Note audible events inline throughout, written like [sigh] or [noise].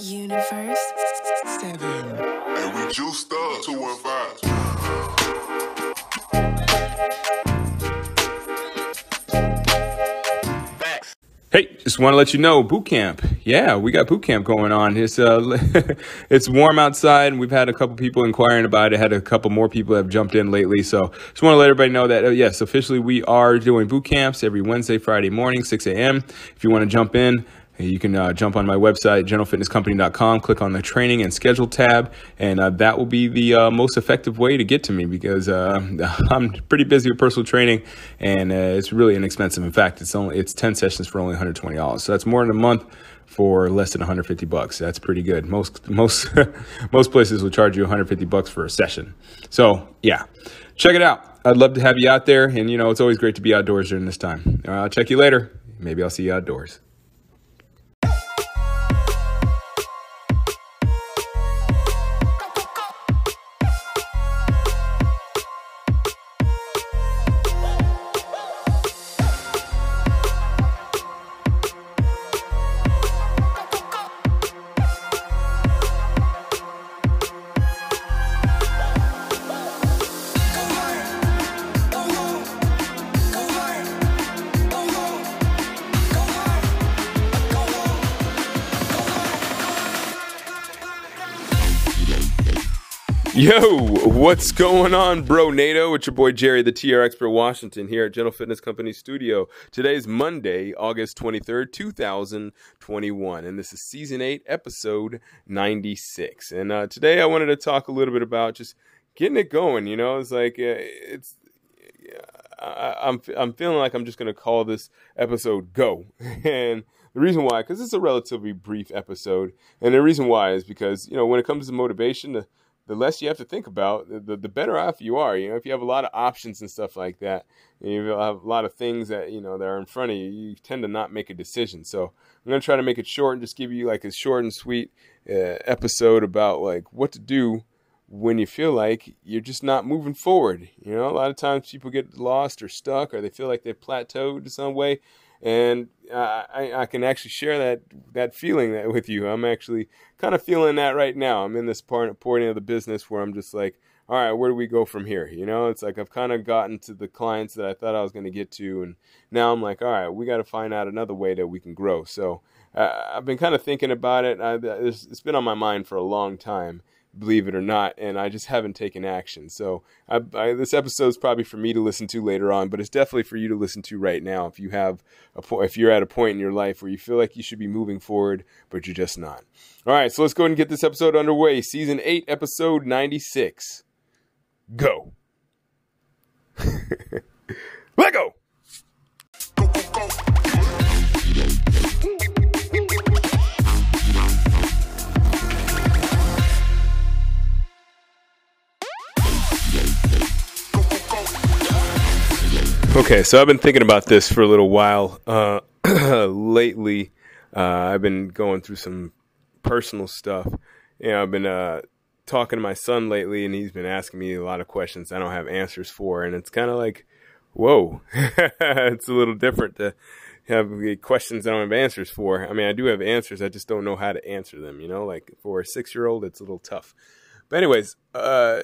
Universe 7. And we juiced up 215. Hey, just want to let you know, boot camp. Yeah, we got boot camp going on. It's uh, [laughs] it's warm outside, and we've had a couple people inquiring about it. Had a couple more people have jumped in lately, so just want to let everybody know that uh, yes, officially we are doing boot camps every Wednesday, Friday morning, 6 a.m. If you want to jump in, you can uh, jump on my website, generalfitnesscompany.com, click on the training and schedule tab, and uh, that will be the uh, most effective way to get to me because uh, [laughs] I'm pretty busy with personal training and uh, it's really inexpensive. In fact, it's only it's 10 sessions for only $120. So that's more than a month for less than 150 bucks. That's pretty good. Most [laughs] most most places will charge you 150 bucks for a session. So, yeah. Check it out. I'd love to have you out there and you know, it's always great to be outdoors during this time. I'll check you later. Maybe I'll see you outdoors. Yo, what's going on, bro? NATO, it's your boy Jerry, the TR Expert Washington, here at General Fitness Company Studio. Today's Monday, August 23rd, 2021, and this is Season 8, Episode 96. And uh, today I wanted to talk a little bit about just getting it going. You know, it's like, uh, it's, I, I'm, I'm feeling like I'm just to call this episode Go. [laughs] and the reason why, because it's a relatively brief episode. And the reason why is because, you know, when it comes to motivation, the the less you have to think about, the, the better off you are. You know, if you have a lot of options and stuff like that, you have a lot of things that you know that are in front of you, you tend to not make a decision. So I'm gonna try to make it short and just give you like a short and sweet uh, episode about like what to do when you feel like you're just not moving forward. You know, a lot of times people get lost or stuck, or they feel like they've plateaued in some way and uh, I, I, can actually share that that feeling that with you. I'm actually kind of feeling that right now. I'm in this part point of the business where I'm just like, all right, where do we go from here? You know, it's like I've kind of gotten to the clients that I thought I was going to get to, and now I'm like, all right, we got to find out another way that we can grow. So uh, I've been kind of thinking about it. I, it's, it's been on my mind for a long time believe it or not, and I just haven't taken action. So I, I, this episode is probably for me to listen to later on, but it's definitely for you to listen to right now. If you have a po- if you're at a point in your life where you feel like you should be moving forward, but you're just not. All right, so let's go ahead and get this episode underway. Season eight, episode ninety six. Go. [laughs] Let go. Okay, so I've been thinking about this for a little while. Uh, [clears throat] lately, uh, I've been going through some personal stuff. You know, I've been uh, talking to my son lately, and he's been asking me a lot of questions I don't have answers for, and it's kind of like, whoa, [laughs] it's a little different to have questions I don't have answers for. I mean, I do have answers, I just don't know how to answer them. You know, like for a six-year-old, it's a little tough. But anyways, uh,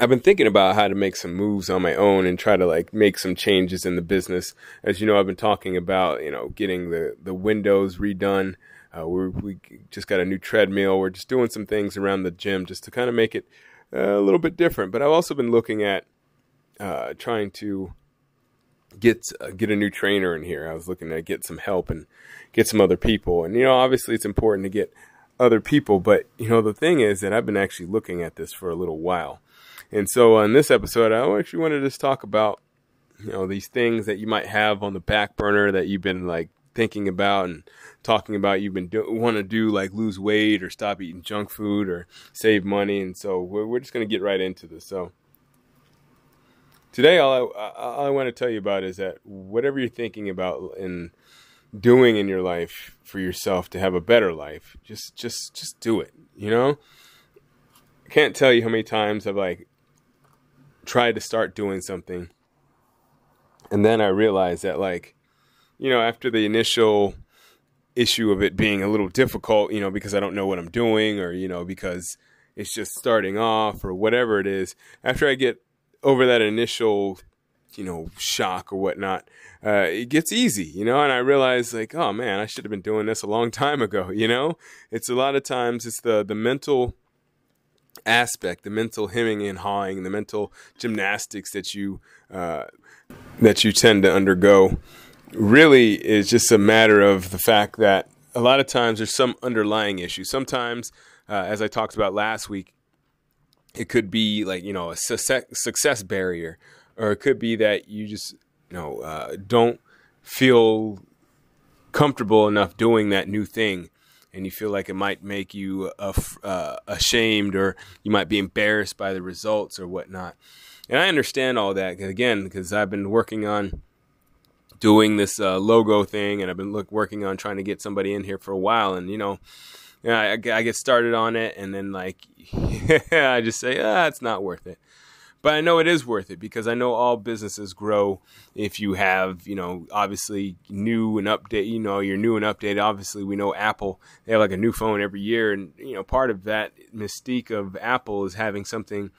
I've been thinking about how to make some moves on my own and try to like make some changes in the business. As you know, I've been talking about you know getting the the windows redone. Uh, we we just got a new treadmill. We're just doing some things around the gym just to kind of make it uh, a little bit different. But I've also been looking at uh, trying to get uh, get a new trainer in here. I was looking to get some help and get some other people. And you know, obviously, it's important to get other people. But you know, the thing is that I've been actually looking at this for a little while and so on this episode, I actually wanted to just talk about, you know, these things that you might have on the back burner that you've been like thinking about and talking about. You've been do- want to do like lose weight or stop eating junk food or save money. And so we're, we're just going to get right into this. So today, all I, all I want to tell you about is that whatever you're thinking about and doing in your life for yourself to have a better life, just just just do it. You know, I can't tell you how many times I've like tried to start doing something. And then I realized that, like, you know, after the initial issue of it being a little difficult, you know, because I don't know what I'm doing or, you know, because it's just starting off or whatever it is. After I get over that initial, you know, shock or whatnot, uh, it gets easy, you know, and I realize like, oh man, I should have been doing this a long time ago, [laughs] you know? It's a lot of times it's the, the mental aspect, the mental hemming and hawing, the mental gymnastics that you, uh, that you tend to undergo really is just a matter of the fact that a lot of times there's some underlying issue. Sometimes, uh, as I talked about last week, it could be like, you know, a success, barrier, or it could be that you just, you know, uh, don't feel comfortable enough doing that new thing. And you feel like it might make you uh, ashamed, or you might be embarrassed by the results or whatnot. And I understand all that again because I've been working on doing this uh, logo thing, and I've been look, working on trying to get somebody in here for a while. And you know, I, I get started on it, and then like [laughs] I just say, ah, it's not worth it. But I know it is worth it because I know all businesses grow if you have, you know, obviously new and update. You know, you're new and updated. Obviously, we know Apple they have like a new phone every year, and you know, part of that mystique of Apple is having something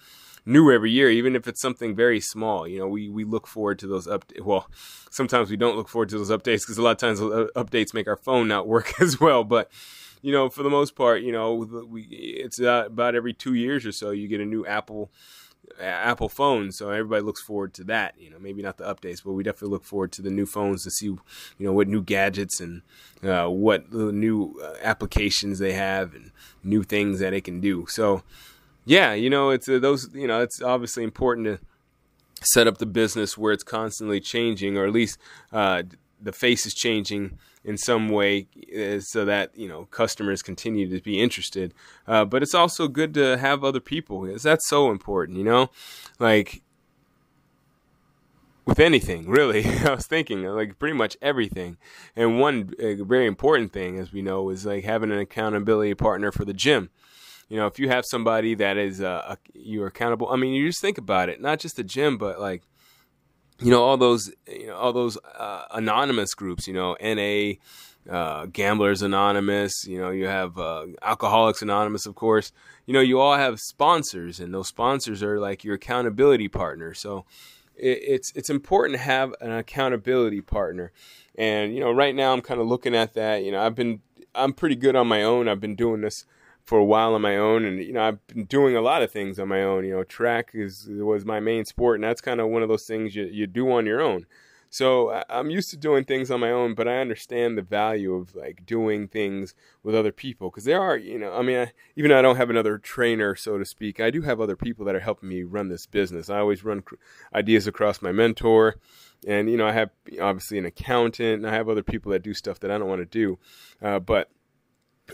new every year, even if it's something very small. You know, we, we look forward to those updates. Well, sometimes we don't look forward to those updates because a lot of times uh, updates make our phone not work [laughs] as well. But you know, for the most part, you know, we it's about every two years or so you get a new Apple Apple phone, so everybody looks forward to that. You know, maybe not the updates, but we definitely look forward to the new phones to see, you know, what new gadgets and uh, what new uh, applications they have and new things that it can do. So, yeah, you know, it's uh, those, you know, it's obviously important to set up the business where it's constantly changing, or at least uh, the face is changing in some way, uh, so that you know customers continue to be interested. Uh, but it's also good to have other people because that's so important. You know, like with anything [laughs] really i was thinking like pretty much everything and one uh, very important thing as we know is like having an accountability partner for the gym you know, if you have somebody that is uh, you're accountable. I mean, you just think about it, not just the gym, but like you know all those you know all those uh, anonymous groups. You know, NA. Uh, Gamblers Anonymous, you know, you have uh, Alcoholics Anonymous, of course. You know, you all have sponsors, and those sponsors are like your accountability partner. So it, it's it's important to have an accountability partner. And you know, right now I'm kind of looking at that. You know, I've been I'm pretty good on my own. I've been doing this for a while on my own, and you know I've been doing a lot of things on my own. You know, track is was my main sport, and that's kind of one of those things you you do on your own. So I'm used to doing things on my own, but I understand the value of like doing things with other people because there are, you know, I mean, I, even though I don't have another trainer, so to speak, I do have other people that are helping me run this business. I always run ideas across my mentor, and you know, I have obviously an accountant, and I have other people that do stuff that I don't want to do, uh, but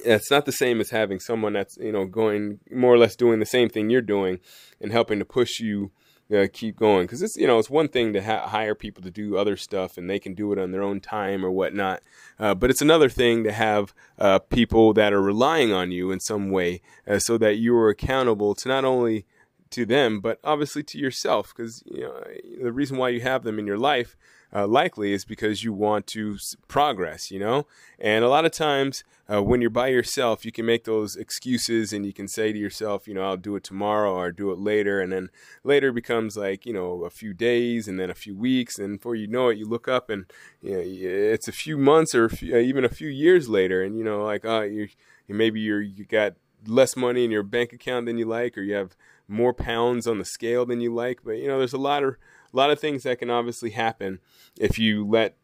it's not the same as having someone that's you know going more or less doing the same thing you're doing and helping to push you uh, keep going. Because it's you know it's one thing to ha- hire people to do other stuff and they can do it on their own time or whatnot uh, but it's another thing to have uh, people that are relying on you in some way uh, so that you are accountable to not only to them but obviously to yourself because you know the reason why you have them in your life uh, likely is because you want to progress, you know? And a lot of times uh, when you're by yourself, you can make those excuses and you can say to yourself, you know, I'll do it tomorrow or do it later. And then later becomes like, you know, a few days and then a few weeks. And before you know it, you look up and you know, it's a few months or a few, uh, even a few years later. And, you know, like, oh, you maybe you're, you got less money in your bank account than you like, or you have more pounds on the scale than you like. But, you know, there's a lot of, a lot of things that can obviously happen if you let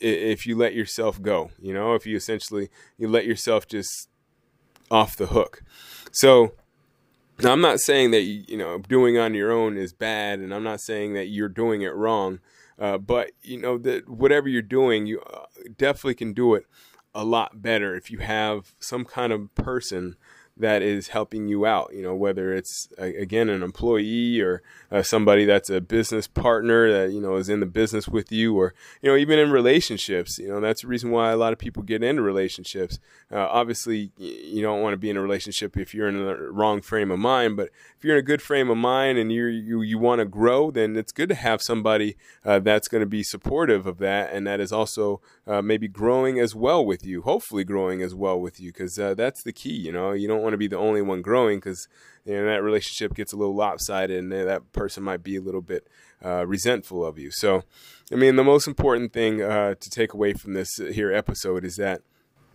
if you let yourself go you know if you essentially you let yourself just off the hook so now i'm not saying that you know doing on your own is bad and i'm not saying that you're doing it wrong uh, but you know that whatever you're doing you uh, definitely can do it a lot better if you have some kind of person that is helping you out. You know, whether it's again an employee or uh, somebody that's a business partner that you know is in the business with you, or you know even in relationships. You know, that's the reason why a lot of people get into relationships. Uh, obviously, you don't want to be in a relationship if you're in the wrong frame of mind. But if you're in a good frame of mind and you you you want to grow, then it's good to have somebody uh, that's going to be supportive of that and that is also uh, maybe growing as well with you. Hopefully, growing as well with you because uh, that's the key. You know, you don't want to be the only one growing because you know that relationship gets a little lopsided and that person might be a little bit uh, resentful of you. So, I mean, the most important thing uh, to take away from this here episode is that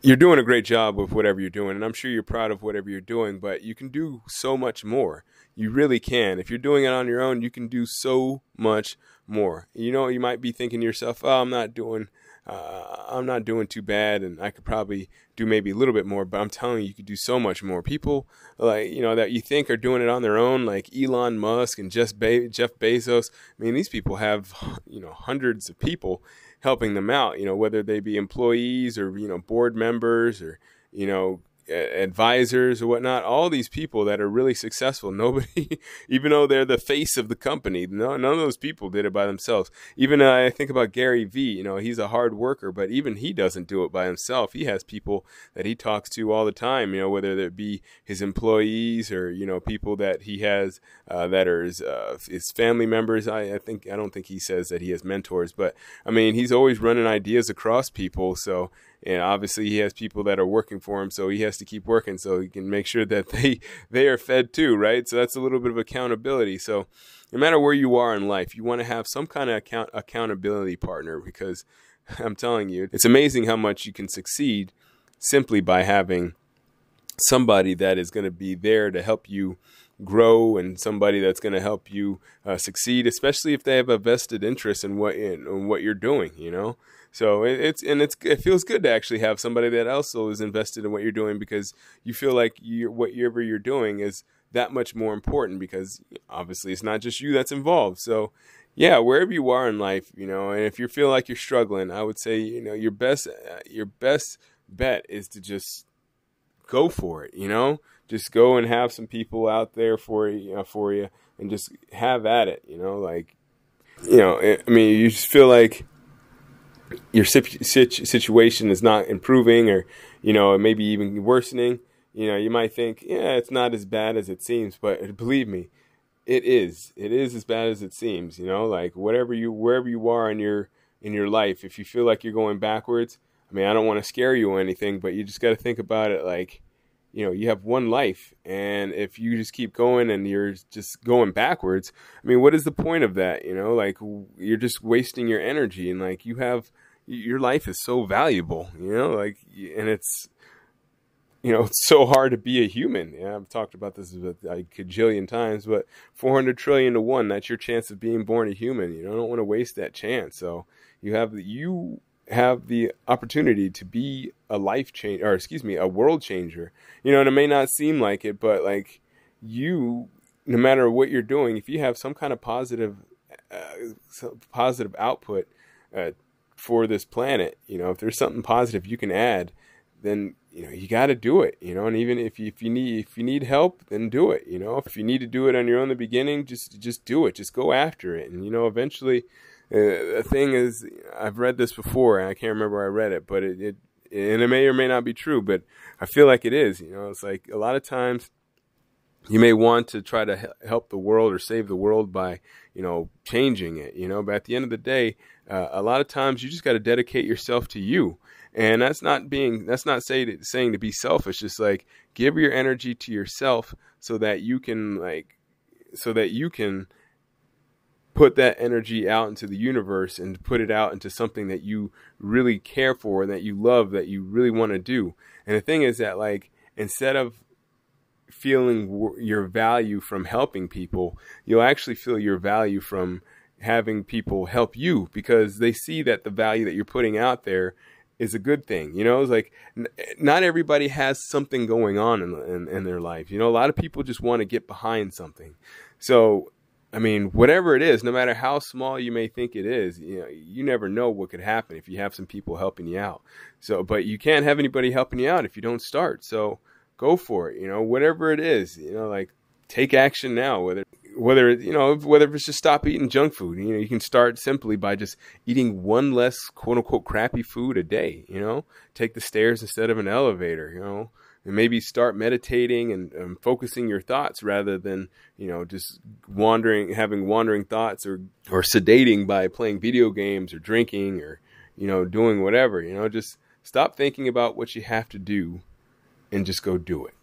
you're doing a great job with whatever you're doing, and I'm sure you're proud of whatever you're doing, but you can do so much more. You really can. If you're doing it on your own, you can do so much more. You know, you might be thinking to yourself, "Oh, I'm not doing uh, I'm not doing too bad, and I could probably do maybe a little bit more. But I'm telling you, you could do so much more. People like you know that you think are doing it on their own, like Elon Musk and Jeff, Be- Jeff Bezos. I mean, these people have you know hundreds of people helping them out. You know, whether they be employees or you know board members or you know advisors or whatnot, all these people that are really successful, [laughs] nobody, even though they're the face of the company, no, none of those people did it by themselves. Even uh, I think about Gary Vee, you know, he's a hard worker, but even he doesn't do it by himself. He has people that he talks to all the time, you know, whether it be his employees or, you know, people that he has uh, that are his, uh, his family members. I, I think, I don't think he says that he has mentors, but I mean, he's always running ideas across people. So, and obviously he has people that are working for him so he has to keep working so he can make sure that [laughs] they they are fed too right? So that's a little bit of accountability. So no matter where you are in life you want to have some kind of account accountability partner because [laughs] i'm telling you it's amazing how much you can succeed simply by having somebody that is going to be there to help you grow and somebody that's going to help you uh, succeed especially if they have a vested interest in what in, in what you're doing you know so it, it's and it's it feels good to actually have somebody that also is invested in what you're doing because you feel like you whatever you're doing is that much more important because obviously it's not just you that's involved. So yeah, wherever you are in life, you know, and if you feel like you're struggling, I would say you know your best uh, your best bet is to just go for it. You know, just go and have some people out there for you, know, for you, and just have at it. You know, like you know, I mean, you just feel like your situation is not improving or you know maybe even worsening you know you might think yeah it's not as bad as it seems but believe me it is. It is as bad as it seems you know like whatever you wherever you are in your in your life if you feel like you're going backwards i mean i don't want to scare you or anything but you just got to think about it like you know you have one life and if you just keep going and you're just going backwards i mean what is the point of that you know? Like you're just wasting your energy and like you have your life is so valuable you know? Like and it's you know [laughs] it's so hard to be a human. Yeah i've talked about this a, a times but 400 trillion to one that's your chance of being born a human you know, I don't want to waste that chance so you have you have the opportunity to be a life change or excuse me a world changer. You know and it may not seem like it but like you no matter what you're doing if you have some kind of positive uh, positive output uh, for this planet you know if there's something positive you can add then you know you got to do it you know and even if you, if you need if you need help then do it you know. If you need to do it on your own in the beginning just just do it. Just go after it and you know eventually uh, the thing is, I've read this before, and I can't remember where I read it, but it, it, and it may or may not be true, but I feel like it is. You know, it's like a lot of times you may want to try to help the world or save the world by, you know, changing it. You know, but at the end of the day, uh, a lot of times you just got to dedicate yourself to you. And that's not being, that's not say to, saying to be selfish. Just like give your energy to yourself so that you can like, so that you can put that energy out into the universe and put it out into something that you really care for and that you love that you really want to do and the thing is that like instead of feeling your value from helping people you'll actually feel your value from having people help you because they see that the value that you're putting out there is a good thing. You know, it's like not everybody has something going on in, in, in their life. You know, a lot of people just want to get behind something. So I mean, whatever it is, no matter how small you may think it is, you know, you never know what could happen if you have some people helping you out. So, but you can't have anybody helping you out if you don't start. So, go for it. You know, whatever it is, you know, like take action now. Whether whether you know whether it's just stop eating junk food. You know, you can start simply by just eating one less quote unquote crappy food a day. You know, take the stairs instead of an elevator. You know. And maybe start meditating and, and focusing your thoughts rather than you know just wandering, having wandering thoughts or or sedating by playing video games or drinking or you know doing whatever. You know, just stop thinking about what you have to do and just go do it.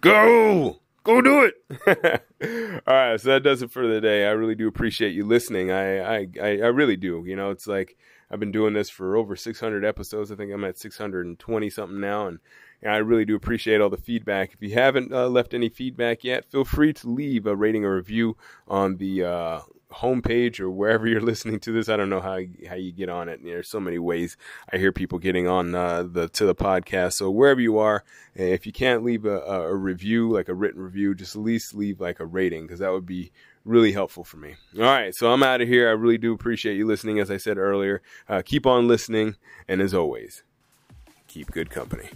Go! Go do it! [laughs] All right, so that does it for the day. I really do appreciate you listening. I, I, I, I really do. You know, it's like I've been doing this for over 600 episodes. I think I'm at 620 something now, and I really do appreciate all the feedback. If you haven't uh, left any feedback yet, feel free to leave a rating or review on the uh, homepage or wherever you're [laughs] listening to this. I don't know how how you get on it. There's so many ways I hear people getting on uh, the to the podcast. So wherever you are, if you can't leave a, a review, like a written review, just at least leave like a rating because that would be really helpful for me. All right, so I'm out of here. I really do appreciate you listening. As I said earlier, uh, keep on listening, and as always, keep good company.